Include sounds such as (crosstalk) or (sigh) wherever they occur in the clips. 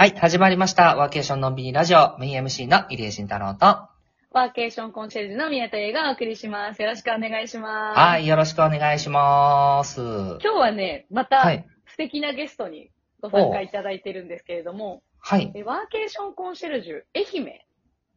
はい、始まりました。ワーケーションのんびりラジオ、メイン MC の入江慎太郎と、ワーケーションコンシェルジュの宮田英がお送りします。よろしくお願いします。はい、よろしくお願いします。今日はね、またはい、素敵なゲストにご参加いただいてるんですけれども、はい、えワーケーションコンシェルジュ愛媛、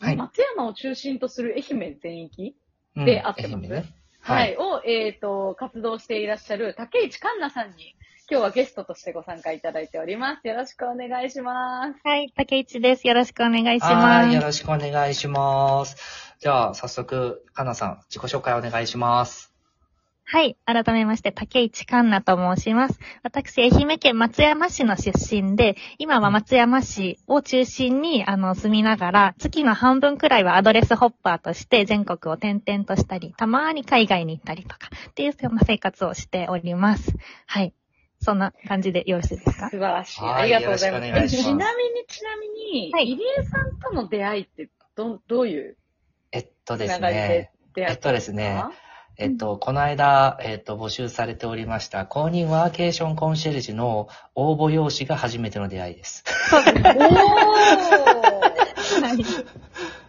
はい。松山を中心とする愛媛全域、うんで合ってます愛媛ね。は、はいい。を、えっ、と、活動していらっしゃる竹市環奈さんに、今日はゲストとしてご参加いただいております。よろしくお願いします。はい、竹内です。よろしくお願いしはます。い、よろしくお願いします。じゃあ、早速、かなさん、自己紹介お願いします。はい、改めまして、竹内環奈と申します。私、愛媛県松山市の出身で、今は松山市を中心に、あの、住みながら、月の半分くらいはアドレスホッパーとして全国を転々としたり、たまに海外に行ったりとか、っていうような生活をしております。はい。そんな感じでよろしいですか？素晴らしい。はいありがとうございます。ますちなみに、ちなみに、はい入江さんとの出会いって、ど、どういうえっとですね、えっとですねえっと、この間、えっと、募集されておりました、公認ワーケーションコンシェルジュの応募用紙が初めての出会いです。おー (laughs)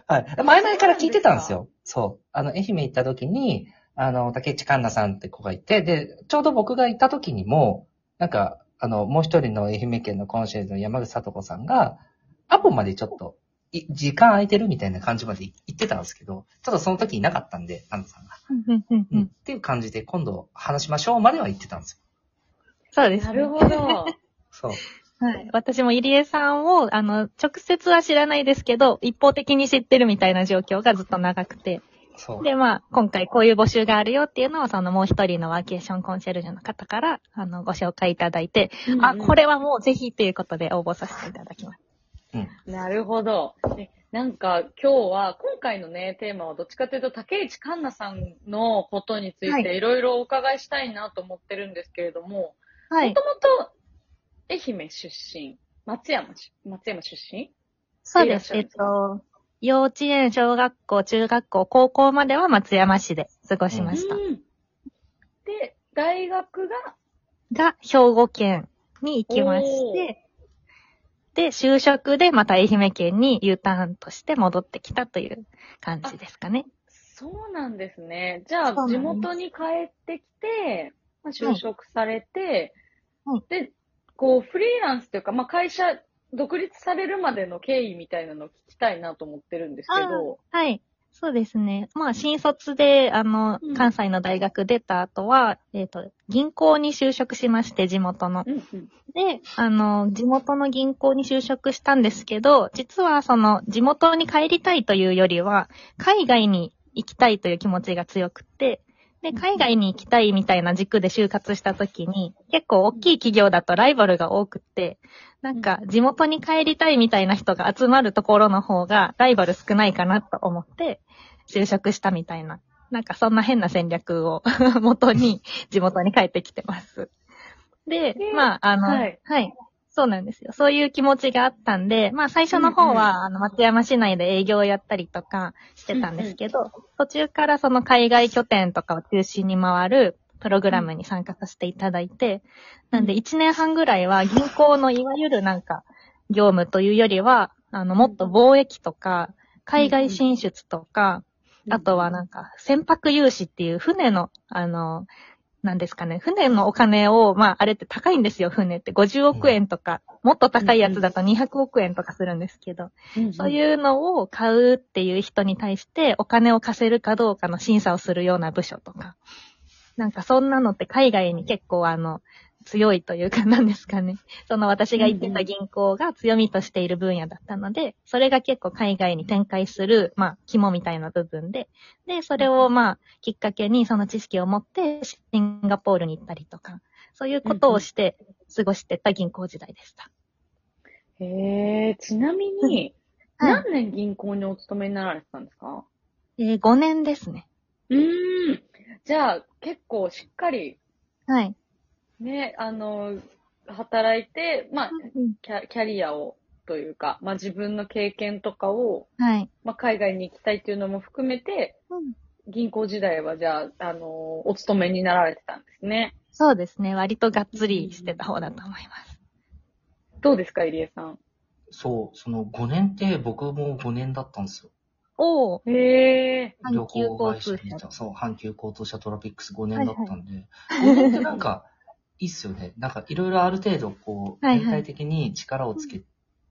はい。はい。前々から聞いてたんですよ。そう。あの、愛媛行った時に、あの、竹内環奈さんって子がいて、で、ちょうど僕が行った時にも、なんか、あの、もう一人の愛媛県のコンシェルジュの山口聡子さんが、アポまでちょっと、い時間空いてるみたいな感じまで言ってたんですけど、ちょっとその時いなかったんで、安藤さんが。うんうんうんうんっていう感じで、今度話しましょうまでは言ってたんですそうです、なるほど。よ。そう。はい。私も入江さんを、あの、直接は知らないですけど、一方的に知ってるみたいな状況がずっと長くて。そう。で、まあ、今回こういう募集があるよっていうのを、そのもう一人のワーケーションコンシェルジュの方から、あの、ご紹介いただいて、あ、これ。れはもうぜひということで応募させていただきます。うん。なるほど。でなんか今日は、今回のね、テーマはどっちかというと、竹内環奈さんのことについはていろいろお伺いしたいなと思ってるんですけれども、はいもと。もと愛媛出身、松山し、松山出身？そうです。えっと、幼稚園、小学校、中学校、高校までは松山市で過ごしました。うんで、大学が、が、兵庫県に行きまして、で、就職でまた愛媛県に U ターンとして戻ってきたという感じですかね。そうなんですね。じゃあ、地元に帰ってきて、まあ、就職されて、はいで、こう、フリーランスというか、まあ、会社、独立されるまでの経緯みたいなのを聞きたいなと思ってるんですけど、はい。そうですね。まあ、新卒で、あのうん、関西の大学出た後は、えっ、と、銀行に就職しまして、地元の。うんうん。で、あの、地元の銀行に就職したんですけど、実はその、地元に帰りたいというよりは、海外に行きたいという気持ちが強くて、で、海外に行きたいみたいな軸で就活した時に、結構大きい企業だとライバルが多くって、なんか地元に帰りたいみたいな人が集まるところの方がライバル少ないかなと思って、就職したみたいな、なんかそんな変な戦略を (laughs) 元に地元に帰ってきてます。でえ、まあ、あの、はいはい。そうなんですよ。そういう気持ちがあったんで、まあ最初の方は、うんうんあの、松山市内で営業をやったりとかしてたんですけど、途中からその海外拠点とかを中心に回るプログラムに参加させていただいて、なんで1年半ぐらいは銀行のいわゆるなんか、業務というよりは、あの、もっと貿易とか、海外進出とか、あとはなんか、船舶融資っていう船の、あの、なんですかね、船のお金を、まあ、あれって高いんですよ、船って。50億円とか、もっと高いやつだと200億円とかするんですけど、うん。そういうのを買うっていう人に対して、お金を貸せるかどうかの審査をするような部署とか、なんかそんなのって海外に結構あの、強いというかなんですかね。(laughs) その私が行ってた銀行が強みとしている分野だったので、それが結構海外に展開する、まあ、肝みたいな部分で、で、それをまあ、きっかけにその知識を持ってシンガポールに行ったりとか、そういうことをして過ごしてた銀行時代でした。へえ、ちなみに、はい何年銀行にお勤めになられてたんですか？えー5年ですね。うーん。じゃあ、結構しっかり、はい。ね、あの、働いて、まあ、うんキャキャリアを、というか、まあ自分の経験とかを、はい。まあ海外に行きたいっていうのも含めて、うん銀行時代はじゃあ、あの、お勤めになられてたんですね。そうですね。割とがっつりしてた方だと思います。どうですか、入江さん？そう、その5年って僕も5年だったんですよ。おー。へえ。阪急旅行会社にいた。そう、阪急交通車トラピックス5年だったんで、5年ってなんか、いいっすよね。なんかいろいろある程度、こう、はいはい全体的に力をつけ、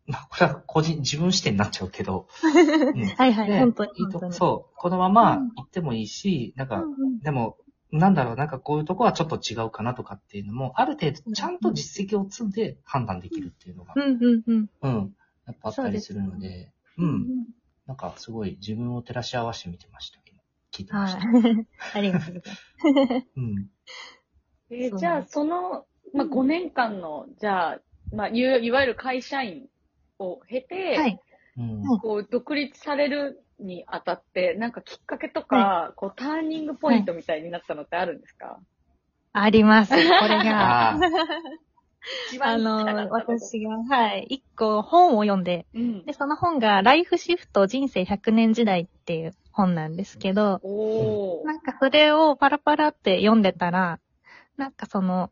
まあ、これは個人、自分視点になっちゃうけど、う (laughs) んはいはい、で本当に。いいと本当にそう、このままうん行ってもいいし、なんか、うんうんでも、なんだろう、なんかこういうとこはちょっと違うかなとかっていうのも、ある程度ちゃんと実績を積んで判断できるっていうのが、うんうんうん。うん、やっぱあったりするので、ううんん、なんかすごい自分を照らし合わせて見てました。聞いてまはいした。。(laughs) ありがとうございます。うん。えーじゃあ、その、まあ、5年間の、じゃあ、まあ、いわいわゆる会社員を経て、はい。こう、独立されるにあたって、なんかきっかけとか、こう、ターニングポイントみたいになったのってあるんですか、あります。これが。あの、私が、はい、一個本を読んで、うんで、。その本が、ライフシフト人生100年時代っていう本なんですけど、おー。なんかそれをパラパラって読んでたら、なんかその、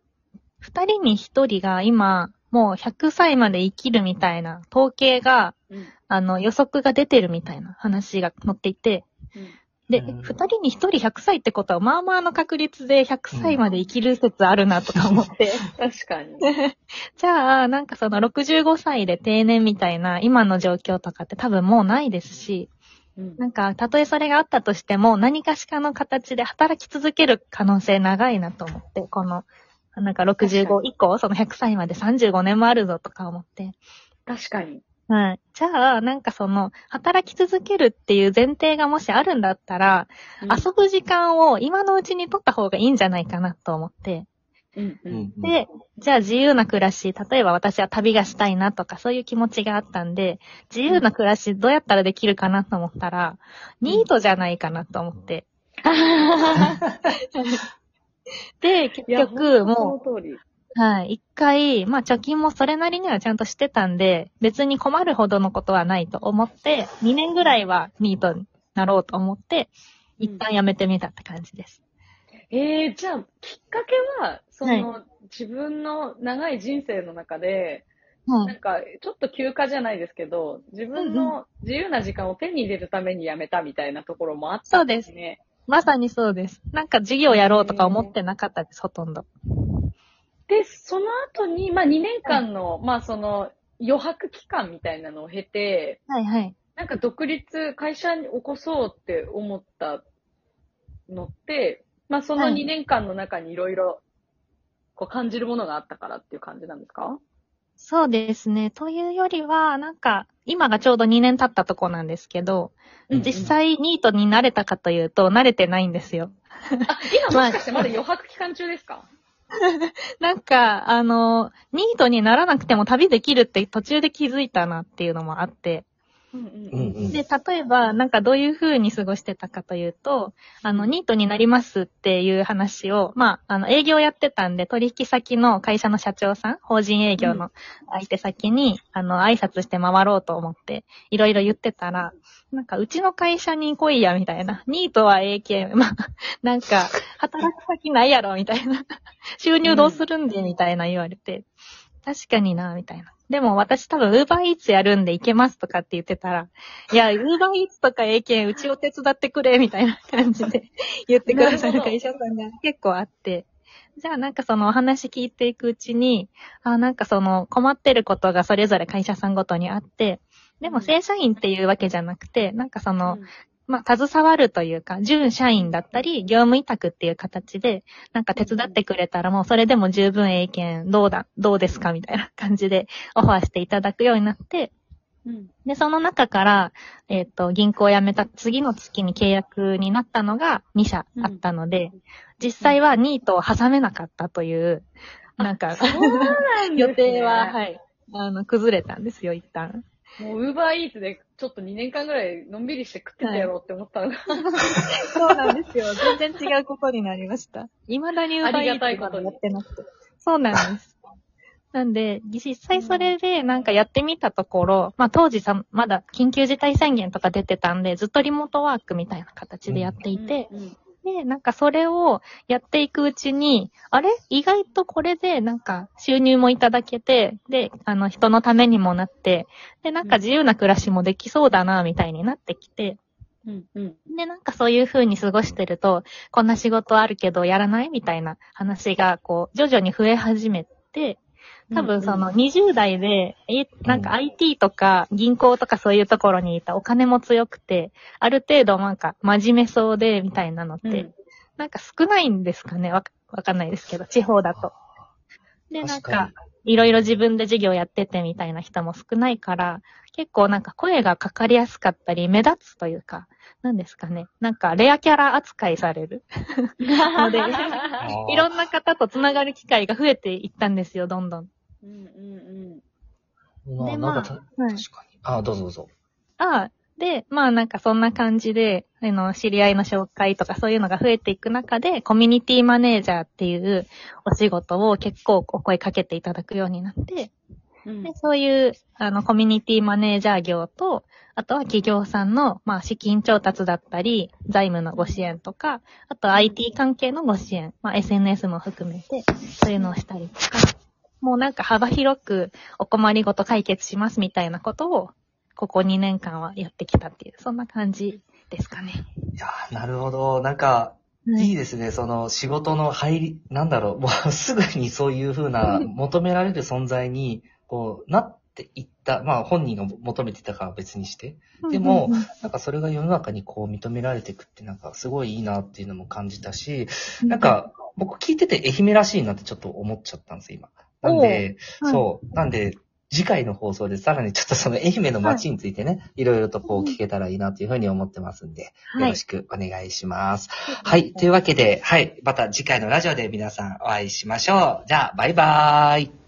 二人に一人が今、もう100歳まで生きるみたいな統計が、うん。あの、予測が出てるみたいな話が載っていて、うんで、うん二人に一人100歳ってことは、まあまあの確率で100歳まで生きる説あるなとか思って、(laughs) 確かに。(laughs) じゃあ、なんかその65歳で定年みたいな今の状況とかって多分もうないですし、うんなんか、たとえそれがあったとしても、何かしかの形で働き続ける可能性長いなと思って、この、なんか65以降、その100歳まで35年もあるぞとか思って。確かに。はい。じゃあ、なんかその、働き続けるっていう前提がもしあるんだったら、うん遊ぶ時間を今のうちに取った方がいいんじゃないかなと思って。うんう。うんん。で、じゃあ自由な暮らし、例えば私は旅がしたいなとかそういう気持ちがあったんで、自由な暮らしどうやったらできるかなと思ったら、ニートじゃないかなと思って。(laughs) で、結局、も。う、はい、一回、まあ貯金もそれなりにはちゃんとしてたんで、別に困るほどのことはないと思って、2年ぐらいはニートになろうと思って、一旦辞めてみたって感じです。ええじゃあ、きっかけは、その、自分の長い人生の中で、はい。なんか、ちょっと休暇じゃないですけど、自分の自由な時間を手に入れるために辞めたみたいなところもあったんですね。まさにそうです。なんか授業やろうとか思ってなかったです、ほとんど。で、その後に、まあ2年間の、まあその、余白期間みたいなのを経て、はいはい。なんか独立、会社に起こそうって思ったのって、まあそのはい2年間の中にいろいろ、こう感じるものがあったからっていう感じなんですか？そうですね。というよりは、なんか、今がちょうど2年経ったとこなんですけど、実際ニートになれたかというと、慣れてないんですよ。あ、今もしかしてまだ余白期間中ですか？(laughs) なんか、あの、ニートにならなくても旅できるって途中で気づいたなっていうのもあって。うんうんうんうん。で、例えば、なんかどういう風に過ごしてたかというと、あの、ニートになりますっていう話を、まあ、あの、営業やってたんで、取引先の会社の社長さん、法人営業の相手先に、あの、挨拶して回ろうと思って、いろいろ言ってたら、なんか、うちの会社に来いや、みたいな。ニートは AK、まあ、なんか、働く先ないやろ、みたいな。収入どうするんで、みたいな言われて、確かにな、みたいな。でも私多分、ウーバーイーツやるんで行けますとかって言ってたら、(laughs) いや、ウーバーイーツとか AK、うちを手伝ってくれ、みたいな感じで (laughs) 言ってくださる会社さんが結構あって、じゃあなんかそのお話聞いていくうちに、あなんかその困ってることがそれぞれ会社さんごとにあって、でも正社員っていうわけじゃなくて、なんかその、まあ、携わるというか、準社員だったり、業務委託っていう形で、なんか手伝ってくれたらもうそれでも十分英検どうだ、どうですかみたいな感じでオファーしていただくようになって、うん。で、その中から、えっ、と、銀行を辞めた次の月に契約になったのが2社あったので、実際はニートを挟めなかったという、なんか、ね。(laughs) 予定は、はい、あの、崩れたんですよ、一旦。もう、ウーバーイーツでちょっと2年間ぐらいのんびりして食っててやろうって思ったのが、そうなんですよ。全然違うことになりました。未だにウーバーイありがたいーツことにやってなくて。そうなんです。なんで、実際それでなんかやってみたところ、まあ当時さ、まだ緊急事態宣言とか出てたんで、ずっとリモートワークみたいな形でやっていて、うんうんで、なんかそれをやっていくうちに、あれ？意外とこれでなんか収入もいただけて、で、あの人のためにもなって、で、なんか自由な暮らしもできそうだな、みたいになってきて、うんうん。で、なんかそういう風に過ごしてると、こんな仕事あるけどやらない？みたいな話が、こう、徐々に増え始めて、多分その20代で、え、なんか IT とか銀行とかそういうところにいたお金も強くて、ある程度なんか真面目そうで、みたいなのって、うん。なんか少ないんですかね？わかわかんないですけど、地方だと。で、なんか、いろいろ自分で授業やっててみたいな人も少ないから、結構なんか声がかかりやすかったり、目立つというか、なんですかね。なんかレアキャラ扱いされる。ので (laughs) いろんな方とつながる機会が増えていったんですよ、どんどん。うんうんなでなんまあはい確かに。あ、どうぞどうぞ。ああ、で、まあなんかそんな感じで、あの、知り合いの紹介とかそういうのが増えていく中で、コミュニティマネージャーっていうお仕事を結構お声かけていただくようになって、うん。で、そういう、あの、コミュニティマネージャー業と、あとは企業さんの、まあ、資金調達だったり、財務のご支援とか、あと IT 関係のご支援、まあ、SNS も含めて、そういうのをしたりとか、もうなんか幅広くお困りごと解決しますみたいなことを、ここ2年間はやってきたっていう、そんな感じですかね。いやー、なるほど。なんか、いいですね。その仕事の入り、なんだろう、もう (laughs) すぐにそういうふうな求められる存在に、こう、なっていった。まあ本人が求めてたかは別にして。でもなんかそれが世の中にこう認められていくってなんかすごいいいなっていうのも感じたし、うんなんか僕聞いてて愛媛らしいなってちょっと思っちゃったんです、今。なんで、はいそう。なんで、次回の放送でさらにちょっとその愛媛の街についてね、い、ろいろとこう聞けたらいいなというふうに思ってますんで、はいよろしくお願いします。はい。というわけで、はい。また次回のラジオで皆さんお会いしましょう。じゃあ、バイバーイ。